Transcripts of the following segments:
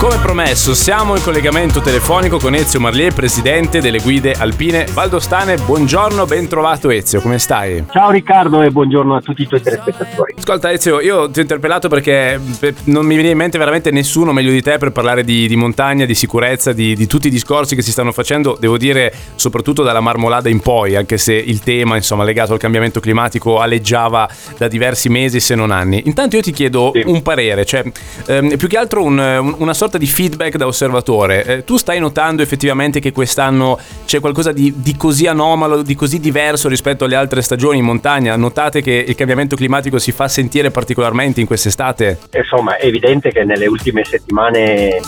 Come promesso, siamo in collegamento telefonico con Ezio Marlier, presidente delle guide alpine valdostane. Buongiorno, ben trovato Ezio, come stai? Ciao Riccardo e buongiorno a tutti i tuoi telespettatori. Ascolta Ezio, io ti ho interpellato perché non mi viene in mente veramente nessuno meglio di te per parlare di, di montagna, di sicurezza, di, di, tutti i discorsi che si stanno facendo, devo dire soprattutto dalla marmolada in poi, anche se il tema insomma legato al cambiamento climatico aleggiava da diversi mesi se non anni. Intanto io ti chiedo sì. un parere, cioè ehm, più che altro un, una sorta sorta di feedback da osservatore. Eh, tu stai notando effettivamente che quest'anno c'è qualcosa di, di, così anomalo, di così diverso rispetto alle altre stagioni in montagna? Notate che il cambiamento climatico si fa sentire particolarmente in quest'estate? Insomma, è evidente che nelle ultime settimane eh,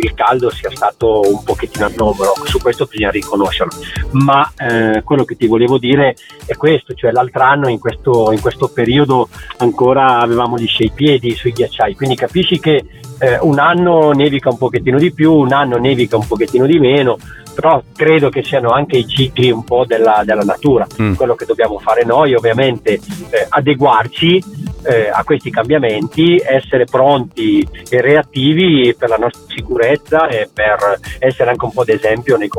il caldo sia stato un pochettino anomalo, su questo bisogna riconoscerlo. Ma eh, quello che ti volevo dire è questo, cioè l'altro anno in questo, in questo periodo ancora avevamo gli piedi sui ghiacciai, quindi capisci che eh, un anno nevica un pochettino di più, un anno nevica un pochettino di meno, però credo che siano anche i cicli un po' della, della natura. Mm. Quello che dobbiamo fare noi ovviamente eh, adeguarci eh, a questi cambiamenti, essere pronti e reattivi per la nostra sicurezza e per essere anche un po' d'esempio nei,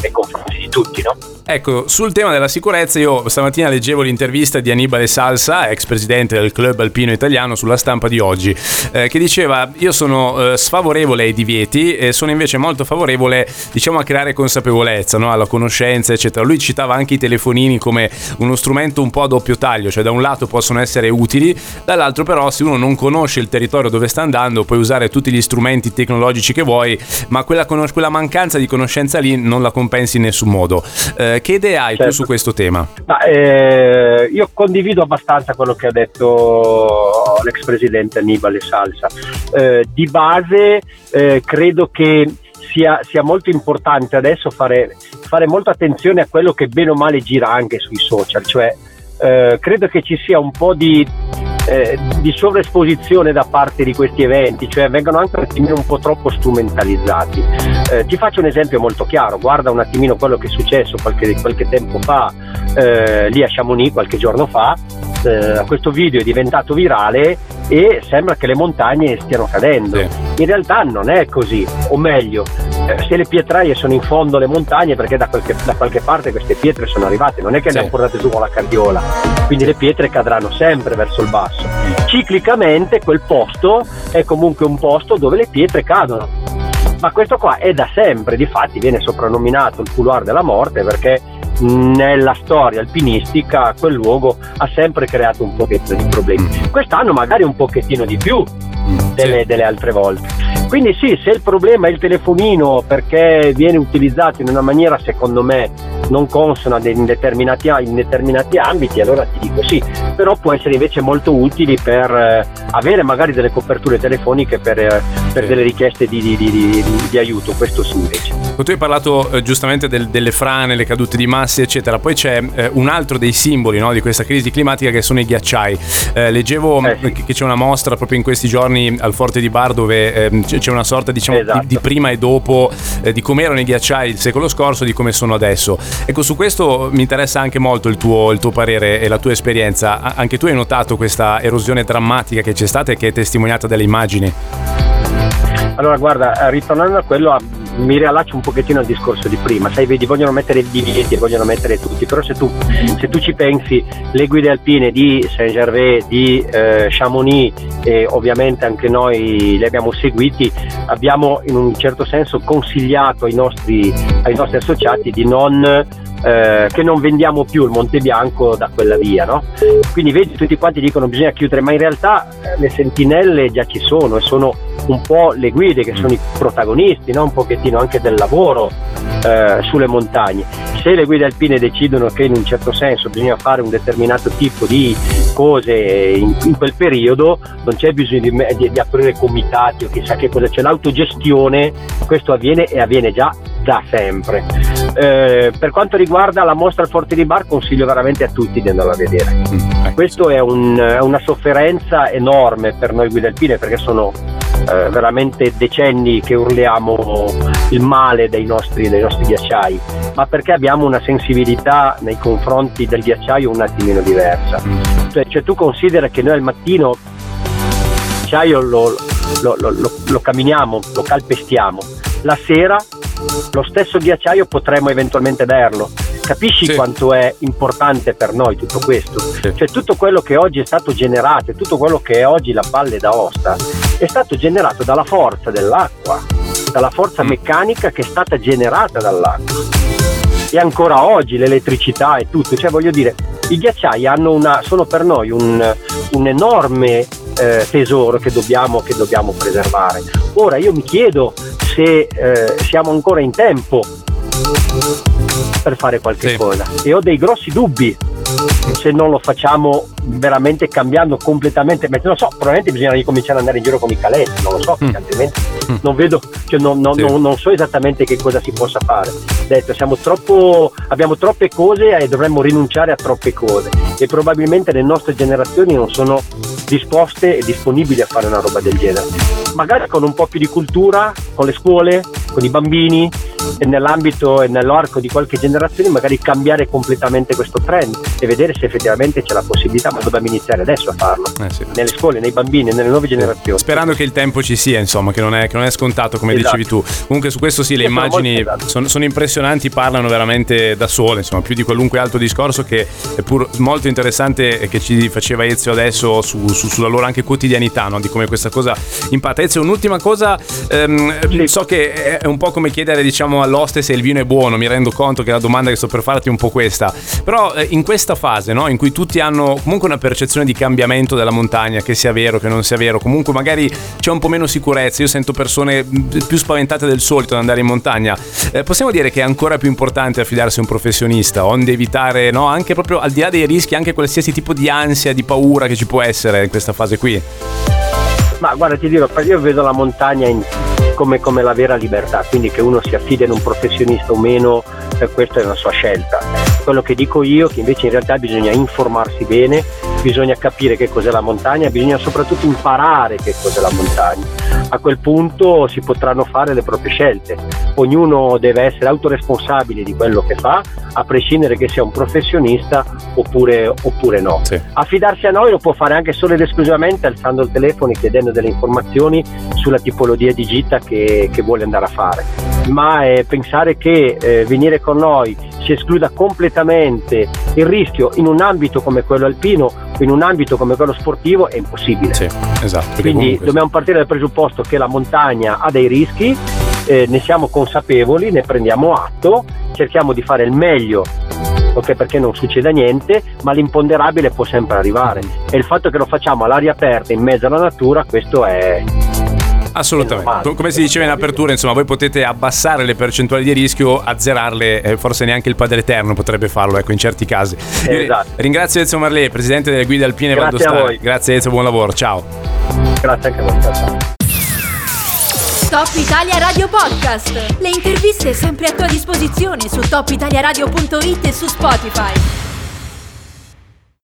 nei confronti di tutti. No? Ecco, sul tema della sicurezza io stamattina leggevo l'intervista di Annibale Salsa, ex presidente del club alpino italiano, sulla stampa di oggi, eh, che diceva io sono eh, sfavorevole ai divieti e sono invece molto favorevole diciamo a creare consapevolezza, no? alla conoscenza eccetera. Lui citava anche i telefonini come uno strumento un po' a doppio taglio, cioè da un lato possono essere utili, dall'altro però se uno non conosce il territorio dove sta andando puoi usare tutti gli strumenti tecnologici che vuoi, ma quella, quella mancanza di conoscenza lì non la compensi in nessun modo. Eh, eh, che idee hai certo. tu su questo tema? Ma, eh, io condivido abbastanza quello che ha detto l'ex presidente Annibale Salsa. Eh, di base eh, credo che sia, sia, molto importante adesso fare, fare molta attenzione a quello che bene o male gira anche sui social, cioè eh, credo che ci sia un po' di eh, di sovraesposizione da parte di questi eventi, cioè vengono anche un attimino un po' troppo strumentalizzati. Eh, ti faccio un esempio molto chiaro, guarda un attimino quello che è successo qualche, qualche tempo fa eh, lì a Chamonix, qualche giorno fa, eh, questo video è diventato virale e sembra che le montagne stiano cadendo. Sì. In realtà non è così, o meglio, eh, se le pietraie sono in fondo alle montagne perché da qualche, da qualche parte queste pietre sono arrivate, non è che sì. le hanno portate su con la cardiola, quindi le pietre cadranno sempre verso il basso. Ciclicamente quel posto è comunque un posto dove le pietre cadono. Ma questo qua è da sempre, difatti viene soprannominato il couloir della morte perché nella storia alpinistica quel luogo ha sempre creato un pochettino di problemi. Mm. Quest'anno magari un pochettino di più mm, delle, delle altre volte. Quindi sì, se il problema è il telefonino perché viene utilizzato in una maniera secondo me non consona in determinati, in determinati ambiti, allora ti dico sì, però può essere invece molto utile per eh, avere magari delle coperture telefoniche per, per delle richieste di, di, di, di, aiuto, questo sì invece. Tu hai parlato eh, giustamente del, delle frane, le cadute di masse, eccetera. Poi c'è eh, un altro dei simboli no, di questa crisi climatica che sono i ghiacciai. Eh, leggevo eh, sì. che c'è una mostra proprio in questi giorni al Forte di Bar dove ehm, c'è una sorta diciamo, esatto. di, prima e dopo eh, di come erano i ghiacciai il secolo scorso e di come sono adesso. Ecco, su questo mi interessa anche molto il tuo, il tuo parere e la tua esperienza. Anche tu hai notato questa erosione drammatica che c'è stata e che è testimoniata dalle immagini? Allora, guarda, ritornando a quello, mi riallaccio un pochettino al discorso di prima, sai, vedi, vogliono mettere i divieti, vogliono mettere tutti, però se tu, se tu ci pensi, le guide alpine di Saint-Gervais, di eh, Chamonix e ovviamente anche noi le abbiamo seguiti, abbiamo in un certo senso consigliato ai nostri, ai nostri associati di non eh, che non vendiamo più il Monte Bianco da quella via, no? Quindi vedi tutti quanti dicono bisogna chiudere, ma in realtà eh, le sentinelle già ci sono e sono un po' le guide che sono i protagonisti, no? un pochettino anche del lavoro eh, sulle montagne. Se le guide alpine decidono che in un certo senso bisogna fare un determinato tipo di cose in, in quel periodo, non c'è bisogno di, di, di aprire comitati o chissà che cosa, c'è l'autogestione, questo avviene e avviene già da sempre. Eh, per quanto riguarda la mostra al Forte di Bar, consiglio veramente a tutti di andarla a vedere. Mm, ecco. Questo è, un, è, una sofferenza enorme per noi guide alpine perché sono eh, veramente decenni che urliamo il male dei nostri, dei nostri ghiacciai, ma perché abbiamo una sensibilità nei confronti del ghiacciaio un attimino diversa. Mm. Cioè, cioè tu considera che noi al mattino il ghiacciaio lo, lo, lo, lo camminiamo, lo calpestiamo, la sera lo stesso ghiacciaio potremmo eventualmente berlo. Capisci sì. quanto è importante per noi tutto questo? Sì. Cioè tutto quello che oggi è stato generato, tutto quello che è oggi la Valle d'Aosta, è stato generato dalla forza dell'acqua, dalla forza mm. meccanica che è stata generata dall'acqua. E ancora oggi l'elettricità e tutto, cioè voglio dire, i ghiacciai una, sono per noi un, un enorme eh, tesoro che dobbiamo, che dobbiamo, preservare. Ora io mi chiedo se eh, siamo ancora in tempo per fare qualche sì. cosa e ho dei grossi dubbi se non lo facciamo veramente cambiando completamente, non lo so, probabilmente bisogna ricominciare ad andare in giro con i caletti, non lo so, mm. altrimenti mm. non vedo, cioè non, non, sì. non, non, so esattamente che cosa si possa fare. Detto, troppo, abbiamo troppe cose e dovremmo rinunciare a troppe cose e probabilmente le nostre generazioni non sono disposte e disponibili a fare una roba del genere. Magari con un po' più di cultura, con le scuole, con i bambini, e nell'ambito e nell'arco di qualche generazione magari cambiare completamente questo trend e vedere se effettivamente c'è la possibilità, ma dobbiamo iniziare adesso a farlo, eh sì. nelle scuole, nei bambini, nelle nuove generazioni. Sperando che il tempo ci sia, insomma, che non è, che non è scontato come esatto. dicevi tu. Comunque su questo sì, le sono immagini sono, sono, impressionanti, parlano veramente da sole, insomma, più di qualunque altro discorso che è pur molto interessante e che ci faceva Ezio adesso su, su, sulla loro anche quotidianità, no? di come questa cosa impatta. Ezio, un'ultima cosa, ehm, sì. so che è un po' come chiedere, diciamo, all'oste se il vino è buono, mi rendo conto che la domanda che sto per farti è un po' questa, però eh, in questa fase no, in cui tutti hanno comunque una percezione di cambiamento della montagna, che sia vero, che non sia vero, comunque magari c'è un po' meno sicurezza, io sento persone più spaventate del solito ad andare in montagna, eh, possiamo dire che è ancora più importante affidarsi a un professionista, onde evitare no, anche proprio al di là dei rischi, anche qualsiasi tipo di ansia, di paura che ci può essere in questa fase qui? Ma guarda, ti dirò, io vedo la montagna in come, come, la vera libertà, quindi che uno si affida in un professionista o meno, eh, questa è una sua scelta. Quello che dico io è che invece in realtà bisogna informarsi bene, bisogna capire che cos'è la montagna, bisogna soprattutto imparare che cos'è la montagna. A quel punto si potranno fare le proprie scelte. Ognuno deve essere autoresponsabile di quello che fa, a prescindere che sia un professionista oppure, oppure no. Sì. Affidarsi a noi lo può fare anche solo ed esclusivamente alzando il telefono e chiedendo delle informazioni sulla tipologia di gita che, che vuole andare a fare. Ma eh, pensare che eh, venire con noi si escluda completamente il rischio in un ambito come quello alpino in un ambito come quello sportivo è impossibile. Sì, esatto. Quindi comunque... dobbiamo partire dal presupposto che la montagna ha dei rischi, eh, ne siamo consapevoli, ne prendiamo atto, cerchiamo di fare il meglio okay, perché non succeda niente, ma l'imponderabile può sempre arrivare. E il fatto che lo facciamo all'aria aperta in mezzo alla natura, questo è, Assolutamente. Come si diceva in apertura, insomma, voi potete abbassare le percentuali di rischio, azzerarle, eh, forse neanche il Padre Eterno potrebbe farlo, ecco, in certi casi. Esatto. Ringrazio Ezio Marlè, presidente delle guide alpine Valdostare. Grazie Ezio, buon lavoro, ciao. Grazie anche a voi, ciao. Top Italia Radio Podcast. Le interviste sempre a tua disposizione su topitaliaradio.it e su Spotify.